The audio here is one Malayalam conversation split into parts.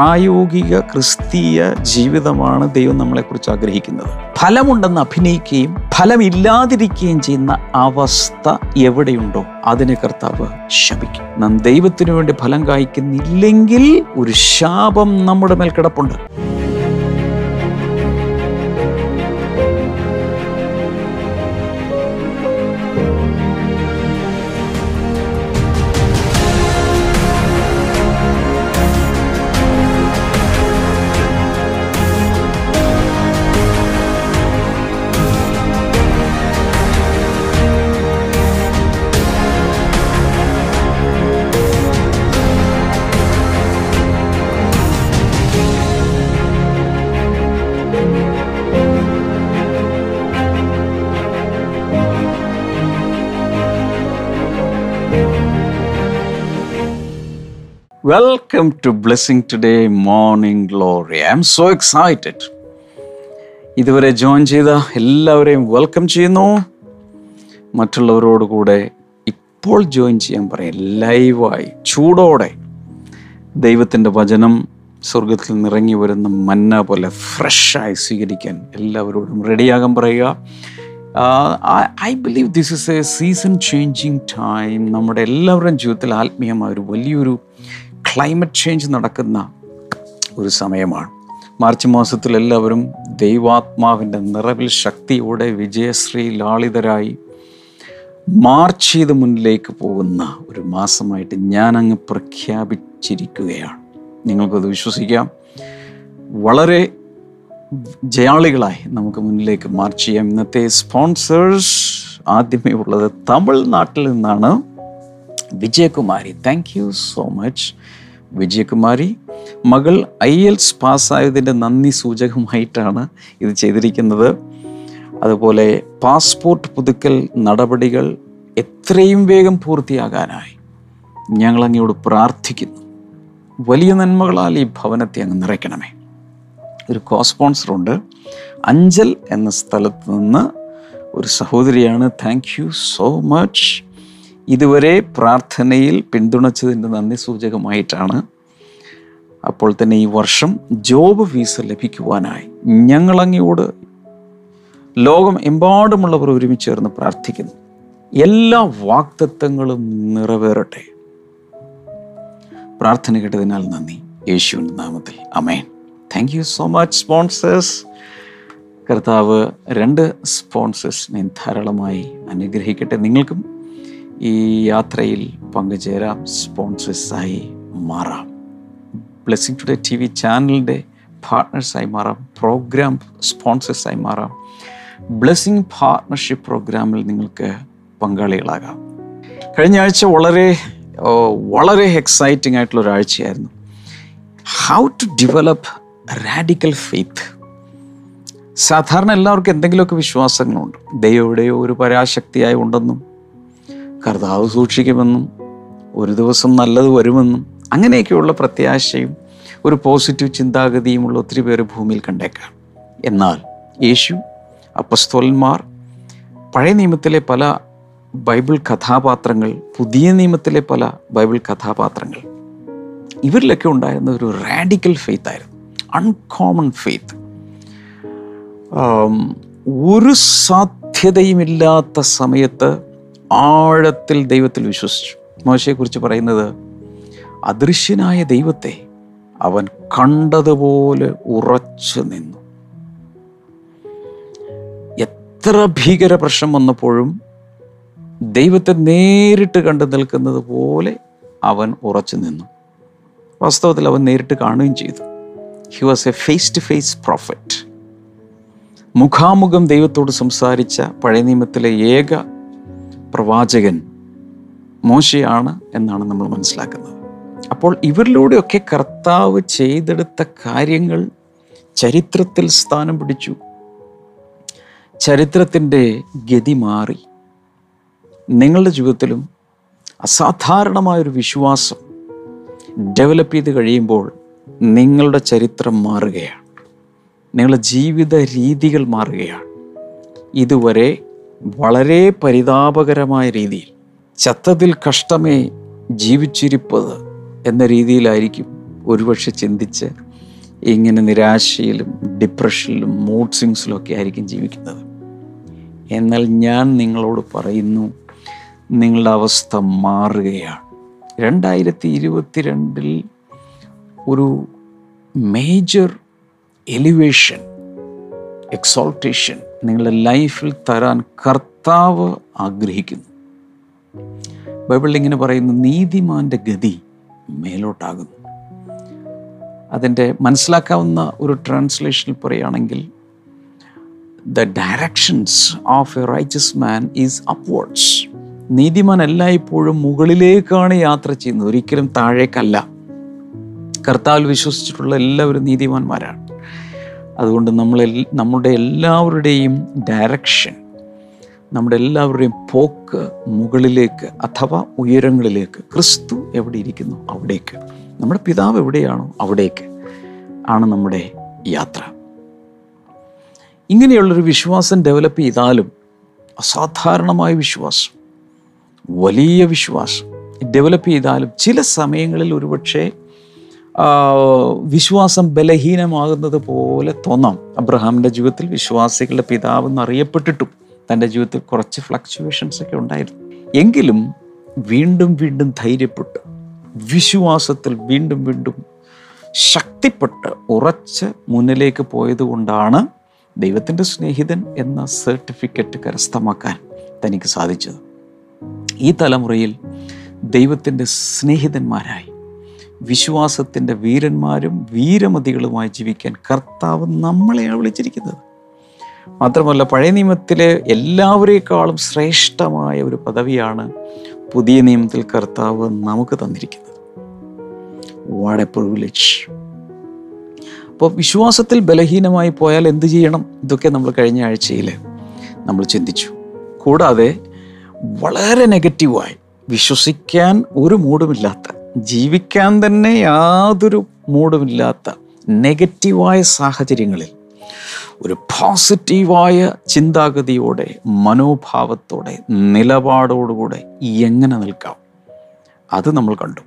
പ്രായോഗിക ക്രിസ്തീയ ജീവിതമാണ് ദൈവം നമ്മളെക്കുറിച്ച് ആഗ്രഹിക്കുന്നത്. ഫലമുണ്ടെന്ന് അഭിനയിക്കുകയും ഫലമില്ലാതിരിക്കുകയും ചെയ്യുന്ന അവസ്ഥ എവിടെയുണ്ടോ അതിനെ കർത്താവ് ശപിക്കും. നാം ദൈവത്തിനു വേണ്ടി ഫലം കായ്ക്കുന്നില്ലെങ്കിൽ ഒരു ശാപം നമ്മുടെ മേൽ കിടപ്പുണ്ട്. Welcome to blessing today morning glory I am so excited ഇതുവരെ ജോയിൻ ചെയ്ത എല്ലാവരെയും വെൽക്കം ചെയ്യുന്നു. മറ്റുള്ളവരോട് കൂടെ ഇപ്പോൾ ജോയിൻ ചെയ്യാൻ പറയാം. ലൈവായി ചൂടോടെ. ദൈവത്തിന്റെ വചനം സ്വർഗത്തിൽ നിറങ്ങി വരുന്ന മന്ന പോലെ ഫ്രഷായി സ്വീകരിക്കാൻ എല്ലാവരോടും റെഡിയാകാൻ പറയുക. I believe this is a season changing time നമ്മുടെ എല്ലാവരുടെയും ജീവിതത്തിൽ ആത്മീയമായ ഒരു വലിയൊരു ക്ലൈമറ്റ് ചേഞ്ച് നടക്കുന്ന ഒരു സമയമാണ്. മാർച്ച് മാസത്തിൽ എല്ലാവരും ദൈവാത്മാവിന്റെ നിറവിൽ ശക്തിയോടെ വിജയശ്രീ ലാളിതരായി മാർച്ച് ചെയ്ത് മുന്നിലേക്ക് പോകുന്ന ഒരു മാസമായിട്ട് ഞാനങ്ങ് പ്രഖ്യാപിച്ചിരിക്കുകയാണ്. നിങ്ങൾക്കത് വിശ്വസിക്കാം. വളരെ ജയാളികളായി നമുക്ക് മുന്നിലേക്ക് മാർച്ച് ചെയ്യാം. ഇന്നത്തെ സ്പോൺസേഴ്സ് ആദ്യമേ ഉള്ളത് തമിഴ്നാട്ടിൽ നിന്നാണ് Vijayakumari. Thank you so much. Vijayakumari മകൾ ഐ എൽസ് പാസ്സായതിന്റെ നന്ദി സൂചകമായിട്ടാണ് ഇത് ചെയ്തിരിക്കുന്നത്. അതുപോലെ പാസ്പോർട്ട് പുതുക്കൽ നടപടികൾ എത്രയും വേഗം പൂർത്തിയാകാനായി ഞങ്ങൾ അങ്ങയോട് പ്രാർത്ഥിക്കുന്നു. വലിയ നന്മകളാൽ ഈ ഭവനത്തെ അങ്ങ് നിറയ്ക്കണമേ. ഒരു കോ സ്പോൺസറുണ്ട് അഞ്ചൽ എന്ന സ്ഥലത്ത് നിന്ന് ഒരു സഹോദരിയാണ്. Thank you so much. ഇതുവരെ പ്രാർത്ഥനയിൽ പിന്തുണച്ചതിന്റെ നന്ദി സൂചകമായിട്ടാണ് അപ്പോൾ തന്നെ ഈ വർഷം ജോബ് ഫീസ് ലഭിക്കുവാനായി ഞങ്ങളങ്ങയോട് ലോകം എമ്പാടുമുള്ളവർ ഒരുമിച്ച് ചേർന്ന് പ്രാർത്ഥിക്കുന്നു. എല്ലാ വാക്തത്വങ്ങളും നിറവേറട്ടെ. പ്രാർത്ഥന കേട്ടതിനാൽ നന്ദി. യേശുവിന്റെ നാമത്തിൽ. Amen thank you so much sponsors കർത്താവ് രണ്ട് സ്പോൺസേഴ്സിനെ ധാരാളമായി അനുഗ്രഹിക്കട്ടെ. നിങ്ങൾക്കും ഈ യാത്രയിൽ പങ്കുചേരാം സ്പോൺസേഴ്സായി മാറാം. ബ്ലെസ്സിങ് ടുഡേ ടി വി ചാനലിന്റെ പാർട്ട്നേഴ്സായി മാറാം പ്രോഗ്രാം സ്പോൺസേഴ്സായി മാറാം. ബ്ലെസ്സിങ് പാർട്ട്ണർഷിപ്പ് പ്രോഗ്രാമിൽ നിങ്ങൾക്ക് പങ്കാളികളാകാം. കഴിഞ്ഞ ആഴ്ച വളരെ വളരെ എക്സൈറ്റിംഗ് ആയിട്ടുള്ള ഒരാഴ്ചയായിരുന്നു. How to develop radical faith സാധാരണ എല്ലാവർക്കും എന്തെങ്കിലുമൊക്കെ വിശ്വാസങ്ങളുണ്ട്. ദൈവയുടെയോ ഒരു പരാശക്തിയായി ഉണ്ടെന്നും കർത്താവ് സൂക്ഷിക്കുമെന്നും ഒരു ദിവസം നല്ലത് വരുമെന്നും അങ്ങനെയൊക്കെയുള്ള പ്രത്യാശയും ഒരു പോസിറ്റീവ് ചിന്താഗതിയുമുള്ള ഒത്തിരി പേര് ഭൂമിയിൽ കണ്ടേക്കാം. എന്നാൽ യേശു അപ്പസ്തോലന്മാർ പഴയ നിയമത്തിലെ പല ബൈബിൾ കഥാപാത്രങ്ങൾ പുതിയ നിയമത്തിലെ പല ബൈബിൾ കഥാപാത്രങ്ങൾ ഇവരിലൊക്കെ ഉണ്ടായിരുന്ന ഒരു റാഡിക്കൽ ഫെയ്ത്ത് ആയിരുന്നു. Uncommon faith. ഒരു സാധ്യതയുമില്ലാത്ത സമയത്ത് ആഴത്തിൽ ദൈവത്തിൽ വിശ്വസിച്ചു. മോശയെക്കുറിച്ച് പറയുന്നത് അദൃശ്യനായ ദൈവത്തെ അവൻ കണ്ടതുപോലെ ഉറച്ചു നിന്നു. എത്ര ഭീകര പ്രശ്നം വന്നപ്പോഴും ദൈവത്തെ നേരിട്ട് കണ്ടു നിൽക്കുന്നത് പോലെ അവൻ ഉറച്ചു നിന്നു. വാസ്തവത്തിൽ അവൻ നേരിട്ട് കാണുകയും ചെയ്തു. He was a face to face prophet മുഖാമുഖം ദൈവത്തോട് സംസാരിച്ച പഴയ നിയമത്തിലെ ഏക പ്രവാചകൻ മോശയാണ് എന്നാണ് നമ്മൾ മനസ്സിലാക്കുന്നത്. അപ്പോൾ ഇവരിലൂടെയൊക്കെ കർത്താവ് ചെയ്തെടുത്ത കാര്യങ്ങൾ ചരിത്രത്തിൽ സ്ഥാനം പിടിച്ചു. ചരിത്രത്തിന്റെ ഗതി മാറി. നിങ്ങളുടെ ജീവിതത്തിലും അസാധാരണമായൊരു വിശ്വാസം ഡെവലപ്പ് ചെയ്ത് കഴിയുമ്പോൾ നിങ്ങളുടെ ചരിത്രം മാറുകയാണ്. നിങ്ങളുടെ ജീവിത രീതികൾ മാറുകയാണ്. ഇതുവരെ വളരെ പരിതാപകരമായ രീതിയിൽ ചത്തതിൽ കഷ്ടമേ ജീവിച്ചിരിപ്പത് എന്ന രീതിയിലായിരിക്കും ഒരുപക്ഷെ ചിന്തിച്ച് ഇങ്ങനെ നിരാശയിലും ഡിപ്രഷനിലും മൂഡ് സ്വിങ്സിലും ഒക്കെ ആയിരിക്കും ജീവിക്കുന്നത്. എന്നാൽ ഞാൻ നിങ്ങളോട് പറയുന്നു നിങ്ങളുടെ അവസ്ഥ മാറുകയാണ്. രണ്ടായിരത്തി ഇരുപത്തിരണ്ടിൽ ഒരു മേജർ എലിവേഷൻ എക്സോൾട്ടേഷൻ നിങ്ങളുടെ ലൈഫിൽ തരാൻ കർത്താവ് ആഗ്രഹിക്കുന്നു. ബൈബിളിൽ ഇങ്ങനെ പറയുന്നു നീതിമാന്റെ ഗതി മേലോട്ടാകുന്നു. അതിന്റെ മനസ്സിലാക്കാവുന്ന ഒരു ട്രാൻസ്ലേഷനിൽ പറയുകയാണെങ്കിൽ the directions of a righteous man is upwards നീതിമാൻ എല്ലായ്പ്പോഴും മുകളിലേക്കാണ് യാത്ര ചെയ്യുന്നത്. ഒരിക്കലും താഴേക്കല്ല. കർത്താവിൽ വിശ്വസിച്ചിട്ടുള്ള എല്ലാവരും നീതിമാന്മാരാണ്. അതുകൊണ്ട് നമ്മൾ നമ്മുടെ എല്ലാവരുടെയും ഡയറക്ഷൻ നമ്മുടെ എല്ലാവരുടെയും പോക്ക് മുകളിലേക്ക് അഥവാ ഉയരങ്ങളിലേക്ക് ക്രിസ്തു എവിടെ ഇരിക്കുന്നു? അവിടേക്ക്. നമ്മുടെ പിതാവ് എവിടെയാണോ അവിടേക്ക് ആണ് നമ്മുടെ യാത്ര. ഇങ്ങനെയുള്ളൊരു വിശ്വാസം ഡെവലപ്പ് ചെയ്താലും അസാധാരണമായ വിശ്വാസം വലിയ വിശ്വാസം. ഡെവലപ്പ് ചെയ്താലും ചില സമയങ്ങളിൽ ഒരുപക്ഷെ വിശ്വാസം ബലഹീനമാകുന്നത് പോലെ തോന്നാം. അബ്രഹാമിന്റെ ജീവിതത്തിൽ വിശ്വാസികളുടെ പിതാവ് എന്നറിയപ്പെട്ടിട്ടും തന്റെ ജീവിതത്തിൽ കുറച്ച് ഫ്ലക്ച്വേഷൻസ് ഒക്കെ ഉണ്ടായിരുന്നു. എങ്കിലും വീണ്ടും വീണ്ടും ധൈര്യപ്പെട്ട് വിശ്വാസത്തിൽ വീണ്ടും വീണ്ടും ശക്തിപ്പെട്ട് ഉറച്ച് മുന്നിലേക്ക് പോയതുകൊണ്ടാണ് ദൈവത്തിന്റെ സ്നേഹിതൻ എന്ന സർട്ടിഫിക്കറ്റ് കരസ്ഥമാക്കാൻ തനിക്ക് സാധിച്ചത്. ഈ തലമുറയിൽ ദൈവത്തിന്റെ സ്നേഹിതന്മാരായി വിശ്വാസത്തിന്റെ വീരന്മാരും വീരമതികളുമായി ജീവിക്കാൻ കർത്താവ് നമ്മളെയാണ് വിളിച്ചിരിക്കുന്നത്. മാത്രമല്ല പഴയ നിയമത്തിലെ എല്ലാവരേക്കാളും ശ്രേഷ്ഠമായ ഒരു പദവിയാണ് പുതിയ നിയമത്തിൽ കർത്താവ് നമുക്ക് തന്നിരിക്കുന്നത്. വാട്ട് എ പ്രിവിലേജ് അപ്പോൾ വിശ്വാസത്തിൽ ബലഹീനമായി പോയാൽ എന്ത് ചെയ്യണം? ഇതൊക്കെ നമ്മൾ കഴിഞ്ഞ ആഴ്ചയിൽ നമ്മൾ ചിന്തിച്ചു. കൂടാതെ വളരെ നെഗറ്റീവായി വിശ്വസിക്കാൻ ഒരു മൂടുമില്ലാത്ത ജീവിക്കാൻ തന്നെ യാതൊരു മൂടുമില്ലാത്ത നെഗറ്റീവായ സാഹചര്യങ്ങളിൽ ഒരു പോസിറ്റീവായ ചിന്താഗതിയോടെ മനോഭാവത്തോടെ നിലപാടോടുകൂടെ എങ്ങനെ നിൽക്കാം? അത് നമ്മൾ കണ്ടു.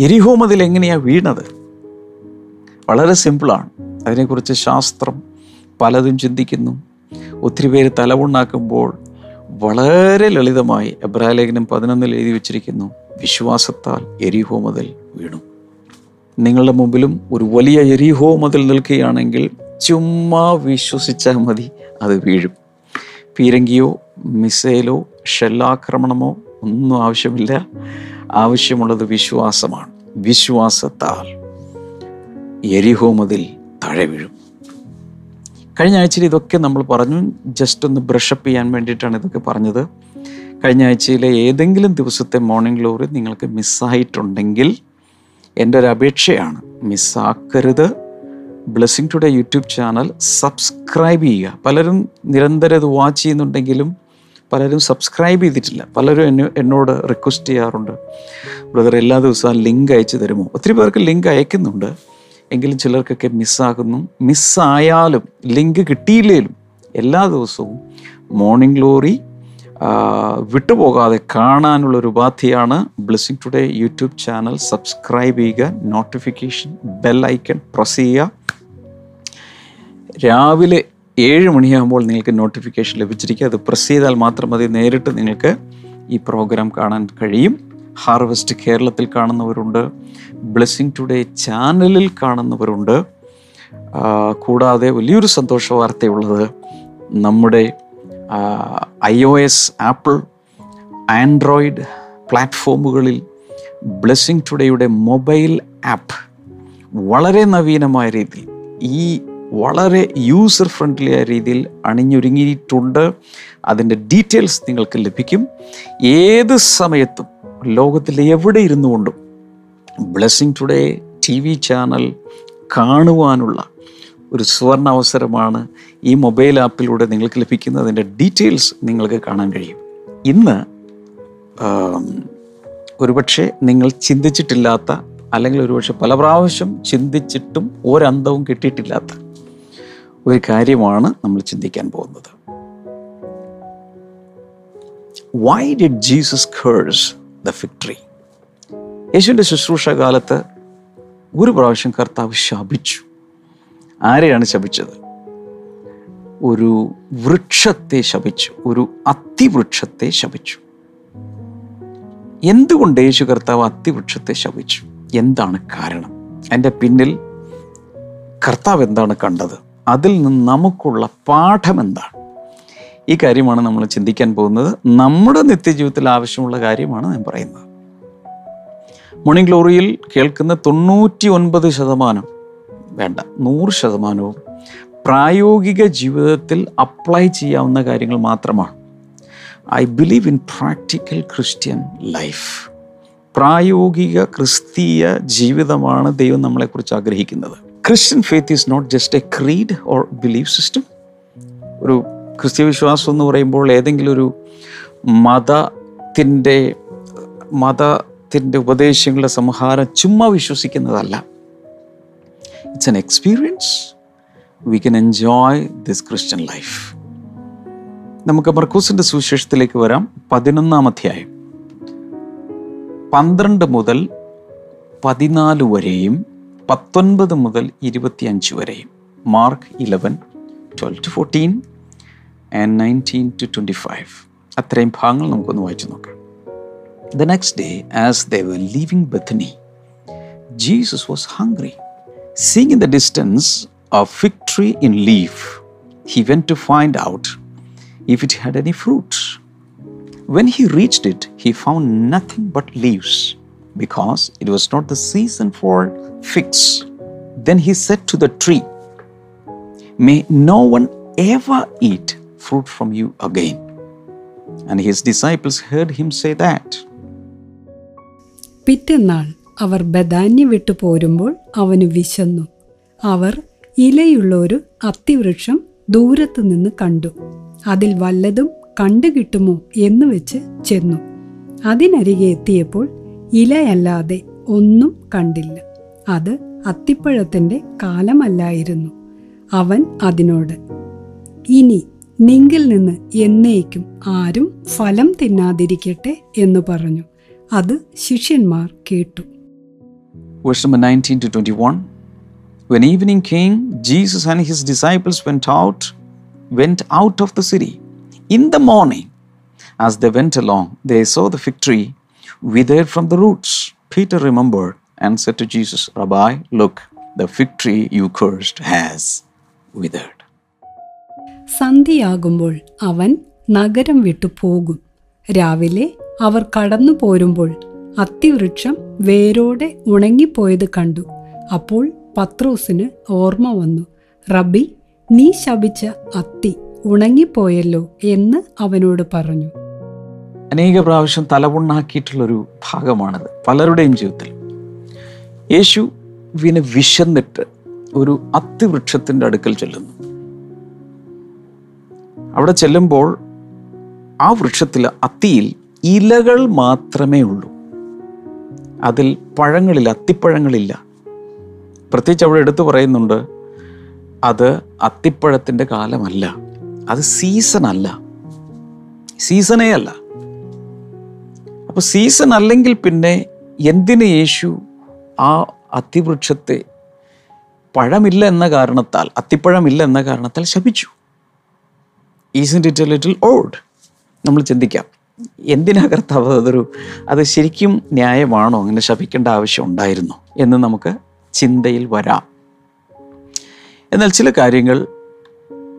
എരിഹോം അതിൽ എങ്ങനെയാണ് വീണത്? വളരെ സിമ്പിളാണ്. അതിനെക്കുറിച്ച് ശാസ്ത്രം പലതും ചിന്തിക്കുന്നു. ഒത്തിരി പേര് തലവുണ്ണാക്കുമ്പോൾ വളരെ ലളിതമായി എബ്രാലേഖനം പതിനൊന്നിൽ എഴുതി വച്ചിരിക്കുന്നു. വിശ്വാസത്താൽ എരിഹോ മുതൽ വീണു. നിങ്ങളുടെ മുമ്പിലും ഒരു വലിയ എരിഹോ മുതൽ നിൽക്കുകയാണെങ്കിൽ ചുമ്മാ വിശ്വസിച്ചാൽ മതി അത് വീഴും. പീരങ്കിയോ മിസൈലോ ഷെല്ലാക്രമണമോ ഒന്നും ആവശ്യമില്ല. ആവശ്യമുള്ളത് വിശ്വാസമാണ്. വിശ്വാസത്താൽ എരിഹോ മതിൽ താഴെ വീഴും. കഴിഞ്ഞ ആഴ്ചയിൽ ഇതൊക്കെ നമ്മൾ പറഞ്ഞു. ജസ്റ്റ് ഒന്ന് ബ്രഷപ്പ് ചെയ്യാൻ വേണ്ടിയിട്ടാണ് ഇതൊക്കെ പറഞ്ഞത്. കഴിഞ്ഞ ആഴ്ചയിലെ ഏതെങ്കിലും ദിവസത്തെ മോർണിംഗ് ഗ്ലോറി നിങ്ങൾക്ക് മിസ്സായിട്ടുണ്ടെങ്കിൽ എന്റെ ഒരു അപേക്ഷയാണ്. മിസ്സാക്കരുത് blessing today YouTube channel subscribe ചെയ്യുക. പലരും നിരന്തരം ഇത് വാച്ച് ചെയ്യുന്നുണ്ടെങ്കിലും പലരും സബ്സ്ക്രൈബ് ചെയ്തിട്ടില്ല. പലരും എന്നെ എന്നോട് റിക്വസ്റ്റ് ചെയ്യാറുണ്ട്. ബ്രദർ എല്ലാ ദിവസവും ലിങ്ക് അയച്ചു തരുമോ? ഒത്തിരി പേർക്ക് ലിങ്ക് അയക്കുന്നുണ്ട്. എങ്കിലും ചിലർക്കൊക്കെ മിസ്സാകുന്നു മിസ്സായാലും ലിങ്ക് കിട്ടിയില്ലേലും എല്ലാ ദിവസവും മോർണിംഗ് ഗ്ലോറി വിട്ടുപോകാതെ കാണാനുള്ളൊരു ഉപാധിയാണ് blessing today YouTube channel subscribe ചെയ്യുക. നോട്ടിഫിക്കേഷൻ ബെൽ ഐക്കൺ പ്രസ് ചെയ്യുക. രാവിലെ ഏഴ് മണിയാകുമ്പോൾ നിങ്ങൾക്ക് നോട്ടിഫിക്കേഷൻ ലഭിച്ചിരിക്കുക. അത് പ്രസ് ചെയ്താൽ മാത്രം മതി. നേരിട്ട് നിങ്ങൾക്ക് ഈ പ്രോഗ്രാം കാണാൻ കഴിയും. ഹാർവെസ്റ്റ് കേരളത്തിൽ കാണുന്നവരുണ്ട്. ബ്ലെസ്സിങ് ടുഡേ ചാനലിൽ കാണുന്നവരുണ്ട്. കൂടാതെ വലിയൊരു സന്തോഷ വാർത്തയുള്ളത് നമ്മുടെ I O S Apple Android പ്ലാറ്റ്ഫോമുകളിൽ ബ്ലെസ്സിങ് ടുഡേയുടെ മൊബൈൽ ആപ്പ് വളരെ നവീനമായ രീതിയിൽ ഈ വളരെ യൂസർ ഫ്രണ്ട്ലി ആയ രീതിയിൽ അണിഞ്ഞൊരുങ്ങിയിട്ടുണ്ട്. അതിന്റെ ഡീറ്റെയിൽസ് നിങ്ങൾക്ക് ലഭിക്കും. ഏത് സമയത്തും ലോകത്തിൽ എവിടെ ഇരുന്നു കൊണ്ടും blessing today T V channel കാണുവാനുള്ള ഒരു സുവർണ അവസരമാണ് ഈ മൊബൈൽ ആപ്പിലൂടെ നിങ്ങൾക്ക് ലഭിക്കുന്നതിന്റെ ഡീറ്റെയിൽസ് നിങ്ങൾക്ക് കാണാൻ കഴിയും. ഇന്ന് ഒരുപക്ഷെ നിങ്ങൾ ചിന്തിച്ചിട്ടില്ലാത്ത അല്ലെങ്കിൽ ഒരുപക്ഷെ പല പ്രാവശ്യം ചിന്തിച്ചിട്ടും ഒരന്തവും കിട്ടിയിട്ടില്ലാത്ത ഒരു കാര്യമാണ് നമ്മൾ ചിന്തിക്കാൻ പോകുന്നത്. Why did Jesus curse the fig tree യേശുവിന്റെ ശുശ്രൂഷ കാലത്ത് ഒരു പ്രാവശ്യം കർത്താവ് ശപിച്ചു. ആരെയാണ് ശപിച്ചത്? ഒരു വൃക്ഷത്തെ ശപിച്ചു ഒരു അതിവൃക്ഷത്തെ ശപിച്ചു. എന്തുകൊണ്ട് യേശു കർത്താവ് അതിവൃക്ഷത്തെ ശപിച്ചു? എന്താണ് കാരണം? എന്റെ പിന്നിൽ കർത്താവ് എന്താണ് കണ്ടത്? അതിൽ നിന്ന് നമുക്കുള്ള പാഠം എന്താണ്? ഈ കാര്യമാണ് നമ്മൾ ചിന്തിക്കാൻ പോകുന്നത്. നമ്മുടെ നിത്യജീവിതത്തിൽ ആവശ്യമുള്ള കാര്യമാണ് ഞാൻ പറയുന്നത്. മോർണിംഗ് ഗ്ലോറിയിൽ കേൾക്കുന്ന തൊണ്ണൂറ്റി ഒൻപത് ശതമാനം വേണ്ട. നൂറ് ശതമാനവും പ്രായോഗിക ജീവിതത്തിൽ അപ്ലൈ ചെയ്യാവുന്ന കാര്യങ്ങൾ മാത്രമാണ്. I believe in practical Christian life പ്രായോഗിക ക്രിസ്തീയ ജീവിതമാണ് ദൈവം നമ്മളെക്കുറിച്ച് ആഗ്രഹിക്കുന്നത്. Christian faith is not just a creed or belief system ഒരു ക്രിസ്ത്യ വിശ്വാസം എന്ന് പറയുമ്പോൾ ഏതെങ്കിലും ഒരു മതത്തിന്റെ മതത്തിന്റെ ഉപദേശങ്ങളുടെ സംഹാരം ചുമ്മാ വിശ്വസിക്കുന്നതല്ല. It's an experience we can enjoy this Christian life നമുക്ക് മർക്കൂസിന്റെ സുവിശേഷത്തിലേക്ക് വരാം. പതിനൊന്നാം അധ്യായം. പന്ത്രണ്ട് മുതൽ പതിനാല് വരെയും പത്തൊൻപത് മുതൽ ഇരുപത്തിയഞ്ച് വരെയും. Mark eleven twelve to fourteen and nineteen to twenty five അത്രയും ഭാഗങ്ങൾ നമുക്കൊന്ന് വായിച്ചു നോക്കാം. The next day as the were leaving Bethany Jesus was hungry. Seeing in the distance a fig tree in leaf, he went to find out if it had any fruit. When he reached it, he found nothing but leaves, because it was not the season for figs. Then he said to the tree, May no one ever eat fruit from you again. And his disciples heard him say that. പിറ്റന്നാൾ അവർ ബദാന്യ വിട്ടു പോരുമ്പോൾ അവന് വിശന്നു. അവർ ഇലയുള്ള ഒരു അത്തിവൃക്ഷം ദൂരത്തു നിന്ന് കണ്ടു. അതിൽ വല്ലതും കണ്ടുകിട്ടുമോ എന്ന് വെച്ച് ചെന്നു. അതിനരികെ എത്തിയപ്പോൾ ഇലയല്ലാതെ ഒന്നും കണ്ടില്ല. അത് അത്തിപ്പഴത്തിന്റെ കാലമല്ലായിരുന്നു. അവൻ അതിനോട് ഇനി നിങ്കിൽ നിന്ന് എന്നേക്കും ആരും ഫലം തിന്നാതിരിക്കട്ടെ എന്ന് പറഞ്ഞു. അത് ശിഷ്യന്മാർ കേട്ടു. Verse number 19 to 21 when evening came jesus and his disciples went out went out of the city in the morning as they went along they saw the fig tree withered from the roots peter remembered and said to jesus rabbi look the fig tree you cursed has withered സന്ധ്യയാകുമ്പോൾ അവൻ നഗരം വിട്ടു പോകും രാവിലെ അവർ കടന്നു പോരുമ്പോൾ അത്തിവൃക്ഷം വേരോടെ ഉണങ്ങിപ്പോയത് കണ്ടു. അപ്പോൾ പത്രോസിന് ഓർമ്മ വന്നു. റബി നീ ശപിച്ച അത്തി ഉണങ്ങിപ്പോയല്ലോ എന്ന് അവനോട് പറഞ്ഞു. അനേക പ്രാവശ്യം തലപുണ്ണാക്കിയിട്ടുള്ളൊരു ഭാഗമാണിത് പലരുടെയും ജീവിതത്തിൽ. യേശു യേശുവിന് വിശന്നിട്ട് ഒരു അത്തിവൃക്ഷത്തിന്റെ അടുക്കൽ ചെല്ലുന്നു. അവിടെ ചെല്ലുമ്പോൾ ആ വൃക്ഷത്തിൽ അത്തിയിൽ ഇലകൾ മാത്രമേ ഉള്ളൂ. അതിൽ പഴങ്ങളില്ല അത്തിപ്പഴങ്ങളില്ല. പ്രത്യേകിച്ച് അവിടെ എടുത്തു പറയുന്നുണ്ട് അത് അത്തിപ്പഴത്തിന്റെ കാലമല്ല. അത് സീസൺ അല്ല സീസണേ അല്ല. അപ്പോൾ സീസൺ അല്ലെങ്കിൽ പിന്നെ എന്തിന് യേശു ആ അത്തിവൃക്ഷത്തെ പഴമില്ല എന്ന കാരണത്താൽ അത്തിപ്പഴമില്ല എന്ന കാരണത്താൽ ശപിച്ചു? Isn't it a little old നമ്മൾ ചിന്തിക്കാം. എന്തിനാ കർത്താവ് അതൊരു അത് ശരിക്കും ന്യായമാണോ? അങ്ങനെ ശപിക്കേണ്ട ആവശ്യം ഉണ്ടായിരുന്നു എന്ന് നമുക്ക് ചിന്തയിൽ വരാം. എന്നാൽ ചില കാര്യങ്ങൾ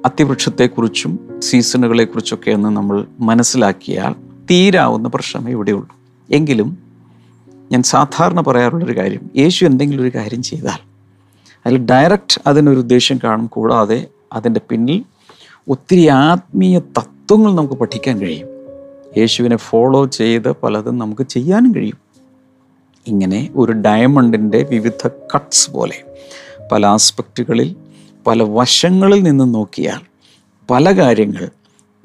അത്തിവൃക്ഷത്തെക്കുറിച്ചും സീസണുകളെക്കുറിച്ചൊക്കെ ഒന്ന് നമ്മൾ മനസ്സിലാക്കിയാൽ തീരാവുന്ന പ്രശ്നമേ ഇവിടെയുള്ളൂ. എങ്കിലും ഞാൻ സാധാരണ പറയാറുള്ളൊരു കാര്യം യേശു എന്തെങ്കിലും ഒരു കാര്യം ചെയ്താൽ അതിൽ ഡയറക്റ്റ് അതിനൊരു ഉദ്ദേശം കാണും കൂടാതെ അതിന്റെ പിന്നിൽ ഒത്തിരി ആത്മീയ തത്വങ്ങൾ നമുക്ക് പഠിക്കാൻ കഴിയും. യേശുവിനെ ഫോളോ ചെയ്ത് പലതും നമുക്ക് ചെയ്യാനും കഴിയും. ഇങ്ങനെ ഒരു ഡയമണ്ടിന്റെ വിവിധ കട്ട്സ് പോലെ പല ആസ്പെക്റ്റുകളിൽ പല വശങ്ങളിൽ നിന്ന് നോക്കിയാൽ പല കാര്യങ്ങൾ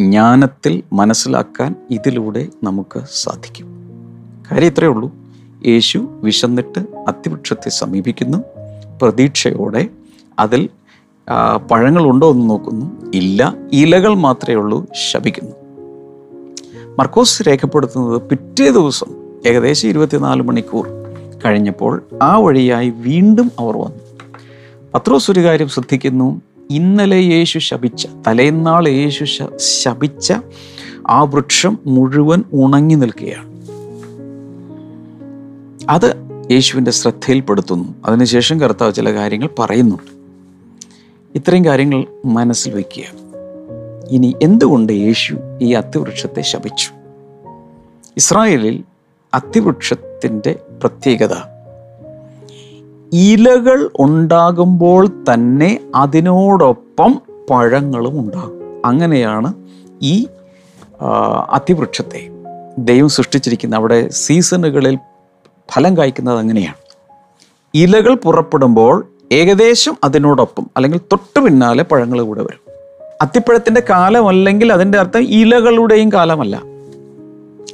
ജ്ഞാനത്തിൽ മനസ്സിലാക്കാൻ ഇതിലൂടെ നമുക്ക് സാധിക്കും. കാര്യം ഇത്രയേ ഉള്ളൂ. യേശു വിശന്നിട്ട് അത്തിവൃക്ഷത്തെ സമീപിക്കുന്നു. പ്രതീക്ഷയോടെ അതിൽ പഴങ്ങളുണ്ടോ എന്ന് നോക്കുന്നു. ഇല്ല ഇലകൾ മാത്രമേ ഉള്ളൂ ശപിക്കുന്നു. മർക്കോസ് രേഖപ്പെടുത്തുന്നത് പിറ്റേ ദിവസം ഏകദേശം ഇരുപത്തിനാല് മണിക്കൂർ കഴിഞ്ഞപ്പോൾ ആ വഴിയായി വീണ്ടും അവർ വന്നു. പത്രോസ് ഒരു കാര്യം ശ്രദ്ധിക്കുന്നു. ഇന്നലെ യേശു ശപിച്ച തലേന്നാൾ യേശു ശപിച്ച ആ വൃക്ഷം മുഴുവൻ ഉണങ്ങി നിൽക്കുകയാണ്. അത് യേശുവിന്റെ ശ്രദ്ധയിൽപ്പെടുത്തുന്നു. അതിനുശേഷം കർത്താവ് ചില കാര്യങ്ങൾ പറയുന്നുണ്ട്. ഇത്രയും കാര്യങ്ങൾ മനസ്സിൽ വയ്ക്കുക. ഇനി എന്തുകൊണ്ട് യേശു ഈ അത്തിവൃക്ഷത്തെ ശപിച്ചു? ഇസ്രായേലിൽ അത്തിവൃക്ഷത്തിന്റെ പ്രത്യേകത. ഇലകൾ ഉണ്ടാകുമ്പോൾ തന്നെ അതിനോടൊപ്പം പഴങ്ങളും ഉണ്ടാകും. അങ്ങനെയാണ് ഈ അതിവൃക്ഷത്തെ ദൈവം സൃഷ്ടിച്ചിരിക്കുന്ന അവിടെ സീസണുകളിൽ ഫലം കായ്ക്കുന്നത് അങ്ങനെയാണ്. ഇലകൾ പുറപ്പെടുമ്പോൾ ഏകദേശം അതിനോടൊപ്പം അല്ലെങ്കിൽ തൊട്ട് പിന്നാലെ പഴങ്ങൾ കൂടെ വരും. അത്തിപ്പഴത്തിന്റെ കാലമല്ലെങ്കിൽ അതിന്റെ അർത്ഥം ഇലകളുടെയും കാലമല്ല.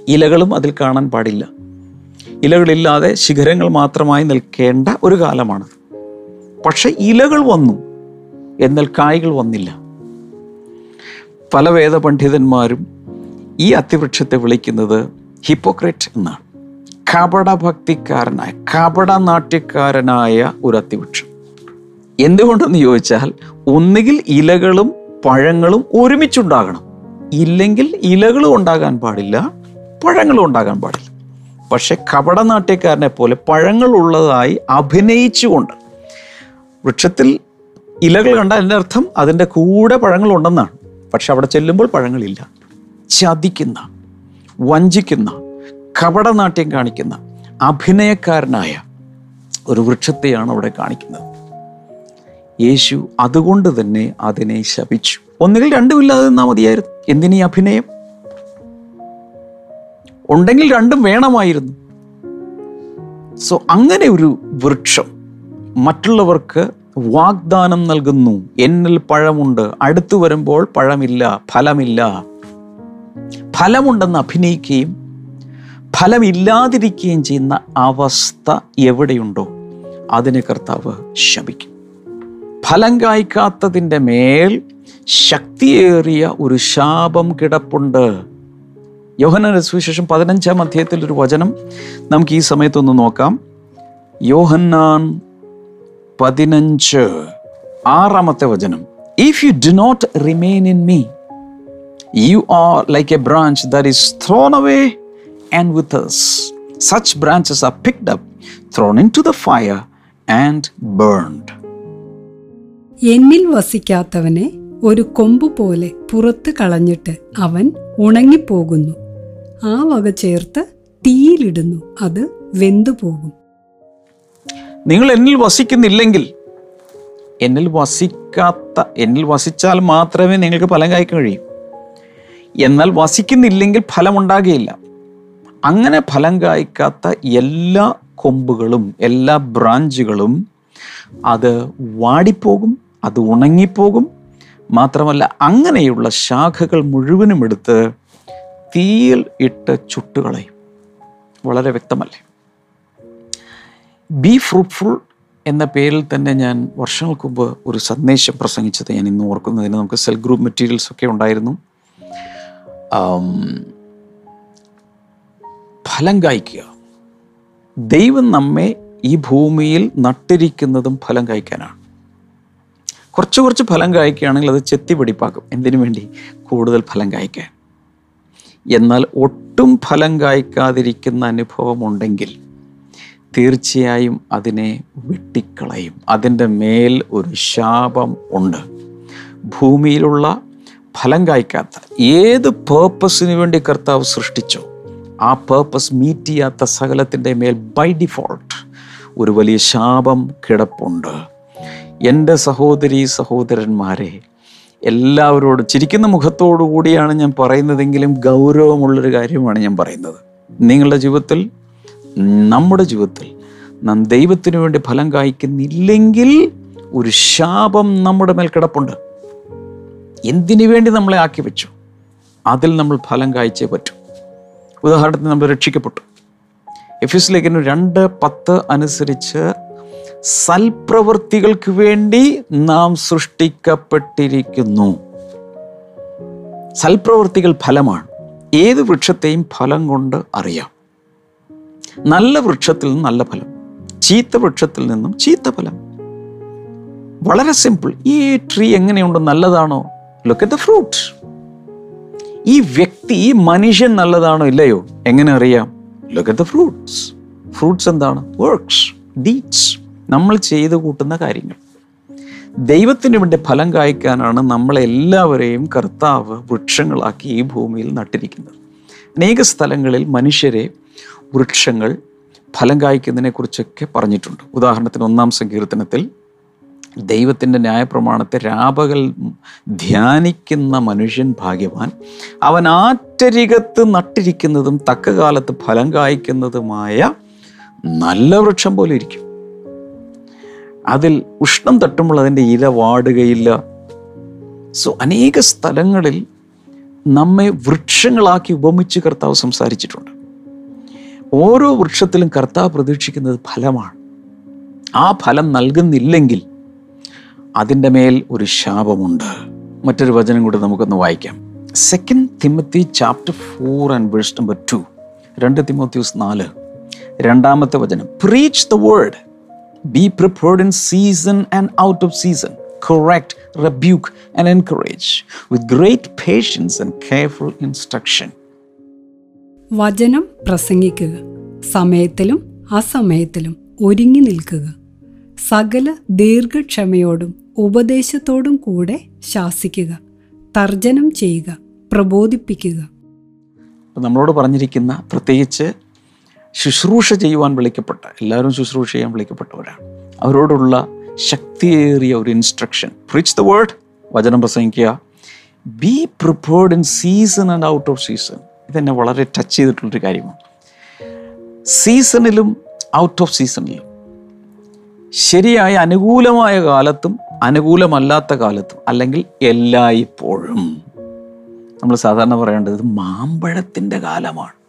ഇലകളും അതിൽ കാണാൻ പാടില്ല. ഇലകളില്ലാതെ ശിഖരങ്ങൾ മാത്രമായി നിൽക്കേണ്ട ഒരു കാലമാണ്. പക്ഷെ ഇലകൾ വന്നു എന്നാൽ കായ്കൾ വന്നില്ല. പല വേദപണ്ഡിതന്മാരും ഈ അത്തിവൃക്ഷത്തെ വിളിക്കുന്നത് ഹിപ്പോക്രറ്റ് എന്നാണ്. കപടഭക്തിക്കാരനായ കപട നാട്യക്കാരനായ ഒരു അത്തിവൃക്ഷം. എന്തുകൊണ്ടെന്ന് ചോദിച്ചാൽ ഒന്നുകിൽ ഇലകളും പഴങ്ങളും ഒരുമിച്ചുണ്ടാകണം. ഇല്ലെങ്കിൽ ഇലകളും ഉണ്ടാകാൻ പാടില്ല പഴങ്ങളും ഉണ്ടാകാൻ പാടില്ല. പക്ഷെ കപടനാട്യക്കാരനെ പോലെ പഴങ്ങൾ ഉള്ളതായി അഭിനയിച്ചുകൊണ്ട് വൃക്ഷത്തിൽ ഇലകൾ കണ്ടാൽ അതിന്റെ അർത്ഥം അതിന്റെ കൂടെ പഴങ്ങളുണ്ടെന്നാണ് പക്ഷെ അവിടെ ചെല്ലുമ്പോൾ പഴങ്ങളില്ല. ചതിക്കുന്ന വഞ്ചിക്കുന്ന കപടനാട്യം കാണിക്കുന്ന അഭിനയക്കാരനായ ഒരു വൃക്ഷത്തെയാണ് അവിടെ കാണിക്കുന്നത്. യേശു അതുകൊണ്ട് തന്നെ അതിനെ ശപിച്ചു. ഒന്നുകിൽ രണ്ടുമില്ലാതെ നിന്നാൽ മതിയായിരുന്നു. എന്തിനീ അഭിനയം? ഉണ്ടെങ്കിൽ രണ്ടും വേണമായിരുന്നു. സോ അങ്ങനെ ഒരു വൃക്ഷം മറ്റുള്ളവർക്ക് വാഗ്ദാനം നൽകുന്നു. എന്നിൽ പഴമുണ്ട്. അടുത്തു വരുമ്പോൾ പഴമില്ല ഫലമില്ല. ഫലമുണ്ടെന്ന് അഭിനയിക്കുകയും ഫലമില്ലാതിരിക്കുകയും ചെയ്യുന്ന അവസ്ഥ എവിടെയുണ്ടോ അതിനെ കർത്താവ് ശപിക്കും. ഫലം കായ്ക്കാത്തതിന്റെ മേൽ ശക്തിയേറിയ ഒരു ശാപം കിടപ്പുണ്ട്. യോഹന സുവിശേഷം പതിനഞ്ചാം അധ്യായത്തിൽ ഒരു വചനം നമുക്ക് ഈ സമയത്തൊന്ന് നോക്കാം. യോഹന്നാൻ പതിനഞ്ച് ആറാമത്തെ വചനം. If you do not remain in me you are like a branch that is thrown away and with such branches are picked up thrown into the fire and burned എന്നിൽ വസിക്കാത്തവനെ ഒരു കൊമ്പ് പോലെ പുറത്ത് കളഞ്ഞിട്ട് അവൻ ഉണങ്ങിപ്പോകുന്നു. ആ വക ചേർത്ത് തീയിലിടുന്നു. അത് വെന്തുപോകും നിങ്ങൾ എന്നിൽ വസിക്കുന്നില്ലെങ്കിൽ എന്നിൽ വസിക്കാത്ത എന്നിൽ വസിച്ചാൽ മാത്രമേ നിങ്ങൾക്ക് ഫലം കായ്ക്കാൻ കഴിയൂ. എന്നാൽ വസിക്കുന്നില്ലെങ്കിൽ ഫലമുണ്ടാകുകയില്ല. അങ്ങനെ ഫലം കായ്ക്കാത്ത എല്ലാ കൊമ്പുകളും എല്ലാ ബ്രാഞ്ചുകളും അത് വാടിപ്പോകും. അത് ഉണങ്ങിപ്പോകും. മാത്രമല്ല അങ്ങനെയുള്ള ശാഖകൾ മുഴുവനും എടുത്ത് തീയിൽ ഇട്ട് ചുട്ടുകളയും വളരെ വ്യക്തമല്ലേ? ബി ഫ്രൂട്ട്ഫുൾ എന്ന പേരിൽ തന്നെ ഞാൻ വർഷങ്ങൾക്ക് മുമ്പ് ഒരു സന്ദേശം പ്രസംഗിച്ചത് ഞാൻ ഇന്ന് ഓർക്കുന്നതിന് നമുക്ക് സെൽ ഗ്രൂപ്പ് മെറ്റീരിയൽസ് ഒക്കെ ഉണ്ടായിരുന്നു. ഫലം കായ്ക്കുക. ദൈവം നമ്മെ ഈ ഭൂമിയിൽ നട്ടിരിക്കുന്നതും ഫലം കായ്ക്കാനാണ്. കുറച്ച് കുറച്ച് ഫലം കായ്ക്കുകയാണെങ്കിൽ അത് ചെത്തി പിടിപ്പാക്കും എന്തിനു വേണ്ടി? കൂടുതൽ ഫലം കായ്ക്കാൻ. എന്നാൽ ഒട്ടും ഫലം കായ്ക്കാതിരിക്കുന്ന അനുഭവമുണ്ടെങ്കിൽ തീർച്ചയായും അതിനെ വെട്ടിക്കളയും. അതിന്റെ മേൽ ഒരു ശാപം ഉണ്ട്. ഭൂമിയിലുള്ള ഫലം കായ്ക്കാത്ത ഏത് പേർപ്പസിന് വേണ്ടി കർത്താവ് സൃഷ്ടിച്ചോ ആ പേർപ്പസ് മീറ്റ് ചെയ്യാത്ത സകലത്തിന്റെ മേൽ ബൈ ഡിഫോൾട്ട് ഒരു വലിയ ശാപം കിടപ്പുണ്ട്. എന്റെ സഹോദരി സഹോദരന്മാരെ എല്ലാവരോടും ചിരിക്കുന്ന മുഖത്തോടു കൂടിയാണ് ഞാൻ പറയുന്നതെങ്കിലും ഗൗരവമുള്ളൊരു കാര്യമാണ് ഞാൻ പറയുന്നത്. നിങ്ങളുടെ ജീവിതത്തിൽ നമ്മുടെ ജീവിതത്തിൽ നാം ദൈവത്തിനു വേണ്ടി ഫലം കായ്ക്കുന്നില്ലെങ്കിൽ ഒരു ശാപം നമ്മുടെ മേൽ കിടപ്പുണ്ട്. എന്തിനു വേണ്ടി നമ്മളെ ആക്കി വെച്ചു? അതിൽ നമ്മൾ ഫലം കായ്ച്ചേ പറ്റൂ. ഉദാഹരണത്തിന് നമ്മൾ രക്ഷിക്കപ്പെട്ടു. എഫ് എസ് ലേഖനം രണ്ട് പത്ത് അനുസരിച്ച് സൽപ്രവൃത്തികൾക്ക് വേണ്ടി നാം സൃഷ്ടിക്കപ്പെട്ടിരിക്കുന്നു. സൽപ്രവൃത്തികൾ ഫലമാണ്. ഏത് വൃക്ഷത്തെയും ഫലം കൊണ്ട് അറിയാം. നല്ല വൃക്ഷത്തിൽ നിന്ന് നല്ല ഫലം ചീത്ത വൃക്ഷത്തിൽ നിന്നും ചീത്ത ഫലം. വളരെ സിമ്പിൾ ഈ ട്രീ എങ്ങനെയുണ്ട്? നല്ലതാണോ? ലുക്ക് അറ്റ് ദ ഫ്രൂട്ട് ഈ വ്യക്തി ഈ മനുഷ്യൻ നല്ലതാണോ? ഇല്ലയോ? എങ്ങനെ അറിയാം? Look at the fruits fruits എന്താണ്? വർക്ക്സ് ഡീറ്റ്സ് നമ്മൾ ചെയ്തു കൂട്ടുന്ന കാര്യങ്ങൾ. ദൈവത്തിന് വേണ്ടി ഫലം കായ്ക്കാനാണ് നമ്മളെല്ലാവരെയും കർത്താവ് വൃക്ഷങ്ങളാക്കി ഈ ഭൂമിയിൽ നട്ടിരിക്കുന്നത്. അനേക സ്ഥലങ്ങളിൽ മനുഷ്യരെ വൃക്ഷങ്ങൾ ഫലം കായ്ക്കുന്നതിനെ കുറിച്ചൊക്കെ പറഞ്ഞിട്ടുണ്ട്. ഉദാഹരണത്തിന് ഒന്നാം സങ്കീർത്തനത്തിൽ ദൈവത്തിന്റെ ന്യായപ്രമാണത്തെ രാപകൽ ധ്യാനിക്കുന്ന മനുഷ്യൻ ഭാഗ്യവാൻ. അവൻ ആറ്റരികത്ത് നട്ടിരിക്കുന്നതും തക്ക കാലത്ത് ഫലം കായ്ക്കുന്നതുമായ നല്ല വൃക്ഷം പോലെ ഇരിക്കും. അതിൽ ഉഷ്ണം തട്ടുമ്പോൾ അതിന്റെ ഇല വാടുകയില്ല. സോ അനേക സ്ഥലങ്ങളിൽ നമ്മെ വൃക്ഷങ്ങളാക്കി ഉപമിച്ച് കർത്താവ് സംസാരിച്ചിട്ടുണ്ട്. ഓരോ വൃക്ഷത്തിലും കർത്താവ് പ്രതീക്ഷിക്കുന്നത് ഫലമാണ്. ആ ഫലം നൽകുന്നില്ലെങ്കിൽ അതിന്റെ മേൽ ഒരു ശാപമുണ്ട്. മറ്റൊരു വചനം കൂടി നമുക്കൊന്ന് വായിക്കാം. Second Timothy chapter four and verse number two രണ്ട് തിമോത്യൂസ് നാല്. രണ്ടാമത്തെ വചനം. Preach the word be prepared in season and out of season correct, rebuke, and encourage with great patience and careful instruction വചനം പ്രസംഗിക്കുക. സമയത്തിലും അസമയത്തിലും ഒരുങ്ങി നിൽക്കുക. സകല ദീർഘക്ഷമയോടും ഉപദേശത്തോടും കൂടെ ശാസിക്കുക. തർജനം ചെയ്യുക. പ്രബോധിപ്പിക്കുക. നമ്മളോട് പറഞ്ഞിരിക്കുന്ന പ്രത്യേകിച്ച് ശുശ്രൂഷ ചെയ്യുവാൻ വിളിക്കപ്പെട്ട എല്ലാവരും ശുശ്രൂഷ ചെയ്യാൻ വിളിക്കപ്പെട്ടവരാണ്. അവരോടുള്ള ശക്തിയേറിയ ഒരു ഇൻസ്ട്രക്ഷൻ റിച്ച് ദ വേർഡ് വചനം പ്രസംഗിക്കുക. Be prepared in season and out of season ഇതെന്നെ വളരെ ടച്ച് ചെയ്തിട്ടുള്ളൊരു കാര്യമാണ്. സീസണിലും ഔട്ട് ഓഫ് സീസണിലും ശരിയായ അനുകൂലമായ കാലത്തും അനുകൂലമല്ലാത്ത കാലത്തും അല്ലെങ്കിൽ എല്ലായ്പ്പോഴും നമ്മൾ സാധാരണ പറയേണ്ടത് മാമ്പഴത്തിന്റെ കാലമാണ്.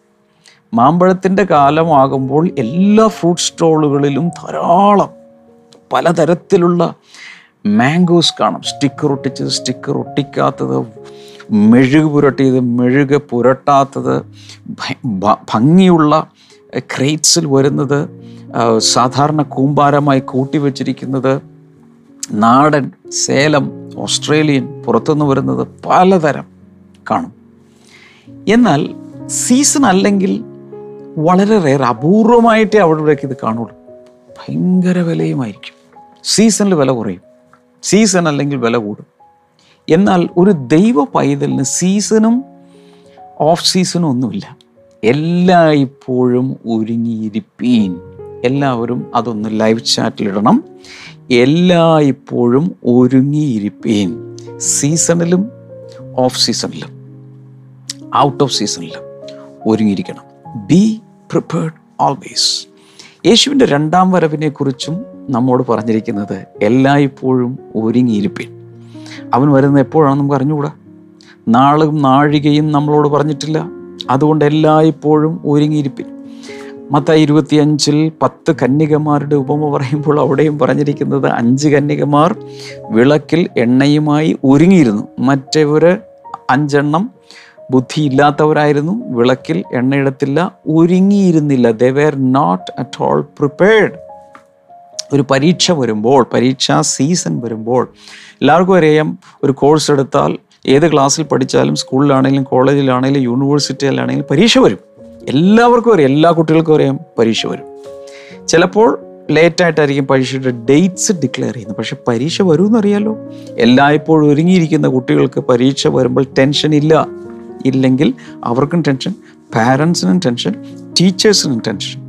മാമ്പഴത്തിന്റെ കാലമാകുമ്പോൾ എല്ലാ ഫ്രൂട്ട് സ്റ്റോളുകളിലും ധാരാളം പലതരത്തിലുള്ള മാംഗോസ് കാണും. സ്റ്റിക്കർ ഒട്ടിച്ചത് സ്റ്റിക്കർ ഒട്ടിക്കാത്തത് മെഴുക് പുരട്ടിയത് മെഴുക് പുരട്ടാത്തത് ഭംഗിയുള്ള ക്രേറ്റ്സിൽ വരുന്നത് സാധാരണ കൂമ്പാരമായി കൂട്ടി വച്ചിരിക്കുന്നത് നാടൻ സേലം ഓസ്ട്രേലിയൻ പുറത്തുനിന്ന് വരുന്നത് പലതരം കാണും. എന്നാൽ സീസൺ അല്ലെങ്കിൽ വളരെ റേർ അപൂർവമായിട്ടേ അവിടേക്ക് ഇത് കാണുള്ളൂ. ഭയങ്കര വിലയുമായിരിക്കും. സീസണിൽ വില കുറയും. സീസൺ അല്ലെങ്കിൽ വില കൂടും. എന്നാൽ ഒരു ദൈവ പൈതലിന് സീസണും ഓഫ് സീസണും ഒന്നുമില്ല. എല്ലായ്പ്പോഴും ഒരുങ്ങിയിരിപ്പീൻ. എല്ലാവരും അതൊന്ന് ലൈവ് ചാറ്റിലിടണം എല്ലായ്പ്പോഴും ഒരുങ്ങിയിരിപ്പീൻ. സീസണിലും ഓഫ് സീസണിലും ഔട്ട് ഓഫ് സീസണിലും ഒരുങ്ങിയിരിക്കണം. ബി പ്രിപ്പേർഡ് ഓൾവേസ് യേശുവിന്റെ രണ്ടാം വരവിനെ കുറിച്ചും നമ്മോട് പറഞ്ഞിരിക്കുന്നത് എല്ലായ്പ്പോഴും ഒരുങ്ങിയിരിപ്പിൻ. അവൻ വരുന്നത് എപ്പോഴാണ് നമുക്ക് അറിഞ്ഞുകൂടാ? നാളും നാഴികയും നമ്മളോട് പറഞ്ഞിട്ടില്ല. അതുകൊണ്ട് എല്ലായ്പ്പോഴും ഒരുങ്ങിയിരിപ്പിൻ. മത്തായി ഇരുപത്തിയഞ്ചിൽ പത്ത് കന്യകമാരുടെ ഉപമ പറയുമ്പോൾ അവിടെയും പറഞ്ഞിരിക്കുന്നത് അഞ്ച് കന്യകമാർ വിളക്കിൽ എണ്ണയുമായി ഒരുങ്ങിയിരുന്നു. മറ്റവര് അഞ്ചെണ്ണം ബുദ്ധിയില്ലാത്തവരായിരുന്നു വിളക്കിൽ എണ്ണയിടത്തില്ല ഒരുങ്ങിയിരുന്നില്ല. They were not at all prepared ഒരു പരീക്ഷ വരുമ്പോൾ പരീക്ഷാ സീസൺ വരുമ്പോൾ എല്ലാവർക്കും അറിയാം ഒരു കോഴ്സ് എടുത്താൽ ഏത് ക്ലാസ്സിൽ പഠിച്ചാലും സ്കൂളിലാണെങ്കിലും കോളേജിലാണെങ്കിലും യൂണിവേഴ്സിറ്റിയിലാണെങ്കിലും പരീക്ഷ വരും. എല്ലാവർക്കും അറിയാം എല്ലാ കുട്ടികൾക്കും അറിയാം പരീക്ഷ വരും. ചിലപ്പോൾ ലേറ്റായിട്ടായിരിക്കും പരീക്ഷയുടെ ഡേറ്റ്സ് ഡിക്ലെയർ ചെയ്യുന്നത്. പക്ഷേ പരീക്ഷ വരുമെന്നറിയാലോ? എല്ലായ്പ്പോഴും ഒരുങ്ങിയിരിക്കുന്ന കുട്ടികൾക്ക് പരീക്ഷ വരുമ്പോൾ ടെൻഷൻ ഇല്ല. ഇല്ലെങ്കിൽ അവർക്കും ടെൻഷൻ പാരൻസിനും ടെൻഷൻ ടീച്ചേഴ്സിനും ടെൻഷൻ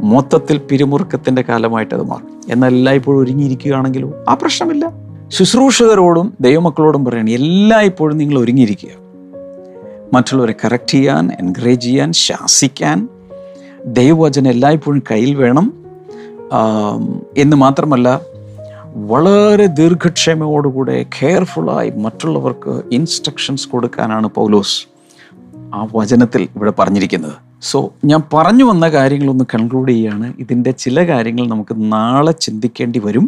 മൊത്തത്തിൽ പിരിമുറുക്കത്തിന്റെ കാലമായിട്ട് അത് മാറും. എന്നാൽ എല്ലായ്പ്പോഴും ഒരുങ്ങിയിരിക്കുകയാണെങ്കിലോ? ആ പ്രശ്നമില്ല. ശുശ്രൂഷകരോടും ദൈവമക്കളോടും പറയണം എല്ലായ്പ്പോഴും നിങ്ങൾ ഒരുങ്ങിയിരിക്കുക. മറ്റുള്ളവരെ കറക്റ്റ് ചെയ്യാൻ എൻകറേജ് ചെയ്യാൻ ശാസിക്കാൻ ദൈവവചനം എല്ലായ്പ്പോഴും കയ്യിൽ വേണം. എന്ന് മാത്രമല്ല വളരെ ദീർഘക്ഷമയോടുകൂടെ കെയർഫുള്ളായി മറ്റുള്ളവർക്ക് ഇൻസ്ട്രക്ഷൻസ് കൊടുക്കാനാണ് പൗലോസ് ആ വചനത്തിൽ ഇവിടെ പറഞ്ഞിരിക്കുന്നത്. സോ ഞാൻ പറഞ്ഞു വന്ന കാര്യങ്ങളൊന്ന് കൺക്ലൂഡ് ചെയ്യുകയാണ് ഇതിന്റെ ചില കാര്യങ്ങൾ നമുക്ക് നാളെ ചിന്തിക്കേണ്ടി വരും.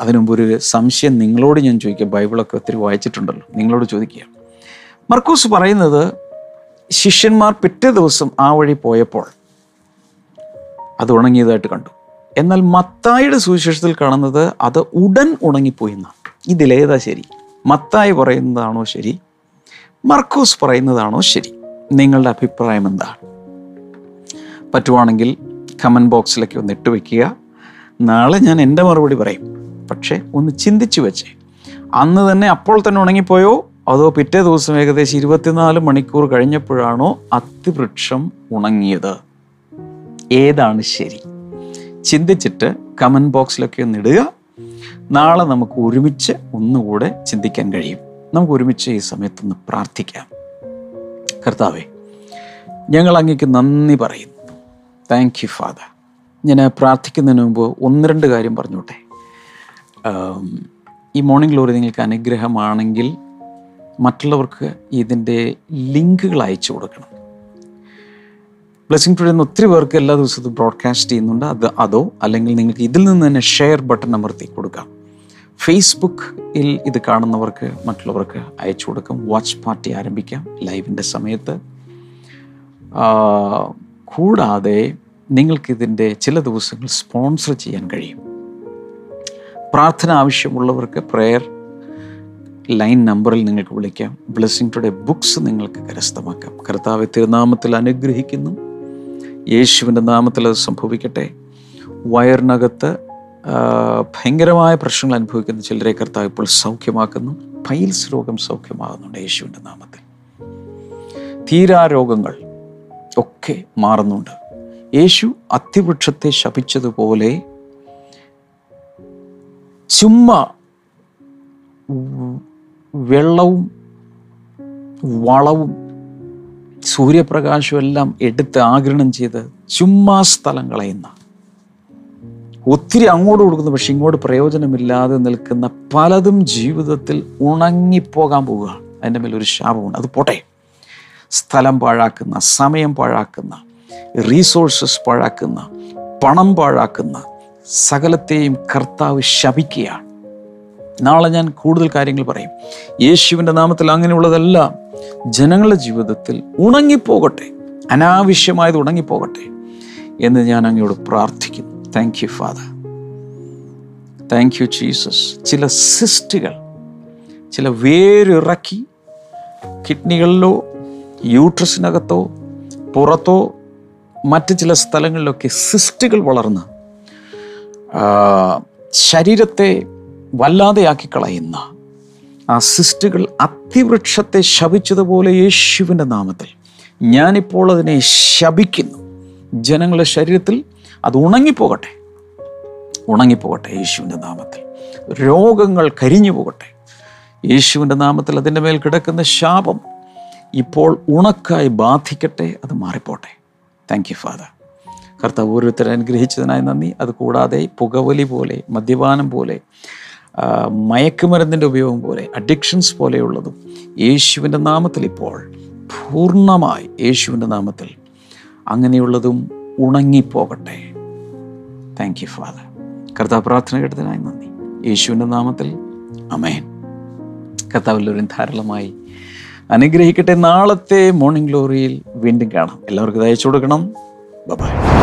അതിനുമുമ്പ് ഒരു സംശയം നിങ്ങളോട് ഞാൻ ചോദിക്കുക ബൈബിളൊക്കെ ഒത്തിരി വായിച്ചിട്ടുണ്ടല്ലോ. നിങ്ങളോട് ചോദിക്കുക മർക്കൂസ് പറയുന്നത് ശിഷ്യന്മാർ പിറ്റേ ദിവസം ആ വഴി പോയപ്പോൾ അത് ഉണങ്ങിയതായിട്ട് കണ്ടു. എന്നാൽ മത്തായിയുടെ സുവിശേഷത്തിൽ കാണുന്നത് അത് ഉടൻ ഉണങ്ങിപ്പോയി എന്നാണ്. ഇതിലേതാ ശരി? മത്തായി പറയുന്നതാണോ ശരി? മർക്കോസ് പറയുന്നതാണോ ശരി? നിങ്ങളുടെ അഭിപ്രായം എന്താണ്? പറ്റുവാണെങ്കിൽ കമന്റ് ബോക്സിലേക്ക് ഒന്ന് ഇട്ട് വയ്ക്കുക നാളെ ഞാൻ എന്റെ മറുപടി പറയും. പക്ഷേ ഒന്ന് ചിന്തിച്ചു വെച്ചേ. അന്ന് തന്നെ അപ്പോൾ തന്നെ ഉണങ്ങിപ്പോയോ? അതോ പിറ്റേ ദിവസം ഏകദേശം ഇരുപത്തിനാല് മണിക്കൂർ കഴിഞ്ഞപ്പോഴാണോ അത്തിവൃക്ഷം ഉണങ്ങിയത്? ഏതാണ് ശരി? ചിന്തിച്ചിട്ട് കമന്റ് ബോക്സിലൊക്കെ ഒന്ന് ഇടുക. നാളെ നമുക്ക് ഒരുമിച്ച് ഒന്നുകൂടെ ചിന്തിക്കാൻ കഴിയും. നമുക്ക് ഒരുമിച്ച് ഈ സമയത്തൊന്ന് പ്രാർത്ഥിക്കാം. കർത്താവേ ഞങ്ങൾ അങ്ങേക്ക് നന്ദി പറയുന്നു. താങ്ക് യു ഫാദർ ഞാൻ പ്രാർത്ഥിക്കുന്നതിന് മുമ്പ് ഒന്ന് രണ്ട് കാര്യം പറഞ്ഞോട്ടെ? ഈ മോർണിംഗ് ഗ്ലോറി നിങ്ങൾക്ക് അനുഗ്രഹമാണെങ്കിൽ മറ്റുള്ളവർക്ക് ഇതിന്റെ ലിങ്കുകൾ അയച്ചു കൊടുക്കണം. ബ്ലെസ്സിങ് ടുഡേ എന്ന് ഒത്തിരി പേർക്ക് എല്ലാ ദിവസവും ബ്രോഡ്കാസ്റ്റ് ചെയ്യുന്നുണ്ട്. അത് അതോ അല്ലെങ്കിൽ നിങ്ങൾക്ക് ഇതിൽ നിന്ന് തന്നെ ഷെയർ ബട്ടൺ അമർത്തി കൊടുക്കാം. ഫേസ്ബുക്കിൽ ഇത് കാണുന്നവർക്ക് മറ്റുള്ളവർക്ക് അയച്ചു കൊടുക്കാം. വാച്ച് പാർട്ടി ആരംഭിക്കാം ലൈവിന്റെ സമയത്ത്. കൂടാതെ നിങ്ങൾക്കിതിന്റെ ചില ദിവസങ്ങൾ സ്പോൺസർ ചെയ്യാൻ കഴിയും. പ്രാർത്ഥന ആവശ്യമുള്ളവർക്ക് പ്രെയർ ലൈൻ നമ്പറിൽ നിങ്ങൾക്ക് വിളിക്കാം. ബ്ലെസ്സിങ് ടുഡേ ബുക്സ് നിങ്ങൾക്ക് കരസ്ഥമാക്കാം. കർത്താവ് തിരുനാമത്തിൽ അനുഗ്രഹിക്കുന്നു. യേശുവിന്റെ നാമത്തിൽ അത് സംഭവിക്കട്ടെ. വയറിനകത്ത് ഭയങ്കരമായ പ്രശ്നങ്ങൾ അനുഭവിക്കുന്ന ചിലരെ കർത്താവ് ഇപ്പോൾ സൗഖ്യമാക്കുന്നു. പൈൽസ് രോഗം സൗഖ്യമാകുന്നുണ്ട് യേശുവിന്റെ നാമത്തിൽ. തീരാരോഗങ്ങൾ ഒക്കെ മാറുന്നുണ്ട്. യേശു അത്തിവൃക്ഷത്തെ ശപിച്ചതുപോലെ ചുമ്മാ വെള്ളവും വളവും സൂര്യപ്രകാശവും എല്ലാം എടുത്ത് ആഗിരണം ചെയ്ത് ചുമ്മാ സ്ഥലം കളയുന്ന ഒത്തിരി അങ്ങോട്ട് കൊടുക്കുന്നു പക്ഷെ ഇങ്ങോട്ട് പ്രയോജനമില്ലാതെ നിൽക്കുന്ന പലതും ജീവിതത്തിൽ ഉണങ്ങിപ്പോകാൻ പോവുകയാണ് അതിന്റെ മേലൊരു ശാപമുണ്ട്. അത് പോട്ടെ. സ്ഥലം പാഴാക്കുന്ന സമയം പാഴാക്കുന്ന റീസോഴ്സസ് പാഴാക്കുന്ന പണം പാഴാക്കുന്ന സകലത്തെയും കർത്താവ് ശപിക്കുകയാണ്. നാളെ ഞാൻ കൂടുതൽ കാര്യങ്ങൾ പറയും. യേശുവിന്റെ നാമത്തിൽ അങ്ങനെയുള്ളതെല്ലാം. ജനങ്ങളുടെ ജീവിതത്തിൽ ഉണങ്ങിപ്പോകട്ടെ. അനാവശ്യമായത് ഉണങ്ങിപ്പോകട്ടെ എന്ന് ഞാൻ അങ്ങയോട് പ്രാർത്ഥിക്കുന്നു. Thank you father thank you Jesus ചില സിസ്റ്റുകൾ ചില വേരിറക്കി കിഡ്നികളിലോ യൂട്രസിനകത്തോ പുറത്തോ മറ്റ് ചില സ്ഥലങ്ങളിലൊക്കെ സിസ്റ്റുകൾ വളർന്ന് ശരീരത്തെ വല്ലാതെയാക്കി കളയുന്ന ആ സിസ്റ്റുകൾ അത്തിവൃക്ഷത്തെ ശപിച്ചതുപോലെ യേശുവിന്റെ നാമത്തിൽ ഞാനിപ്പോൾ അതിനെ ശപിക്കുന്നു. ജനങ്ങളുടെ ശരീരത്തിൽ അത് ഉണങ്ങിപ്പോകട്ടെ. ഉണങ്ങിപ്പോകട്ടെ യേശുവിന്റെ നാമത്തിൽ. രോഗങ്ങൾ കരിഞ്ഞു പോകട്ടെ. യേശുവിന്റെ നാമത്തിൽ അതിന്റെ മേൽ കിടക്കുന്ന ശാപം ഇപ്പോൾ ഉണക്കായി ബാധിക്കട്ടെ അത് മാറിപ്പോട്ടെ. താങ്ക് യു ഫാദർ കർത്താവ് ഓരോരുത്തരെ അനുഗ്രഹിച്ചതിനായി നന്ദി. അത് കൂടാതെ പുകവലി പോലെ മദ്യപാനം പോലെ മയക്കുമരുന്നിന്റെ ഉപയോഗം പോലെ അഡിക്ഷൻസ് പോലെയുള്ളതും യേശുവിന്റെ നാമത്തിൽ ഇപ്പോൾ പൂർണമായി യേശുവിന്റെ നാമത്തിൽ അങ്ങനെയുള്ളതും ഉണങ്ങിപ്പോകട്ടെ. താങ്ക് യു ഫാദർ കർത്താവ് പ്രാർത്ഥന കേട്ടതിനായി നന്ദി. യേശുവിന്റെ നാമത്തിൽ അമേൻ കർത്താവെല്ലാവരും ധാരാളമായി അനുഗ്രഹിക്കട്ടെ. നാളത്തെ മോർണിംഗ് ഗ്ലോറിയിൽ വീണ്ടും കാണാം. എല്ലാവർക്കും ഇത് അയച്ചു കൊടുക്കണം. ബൈ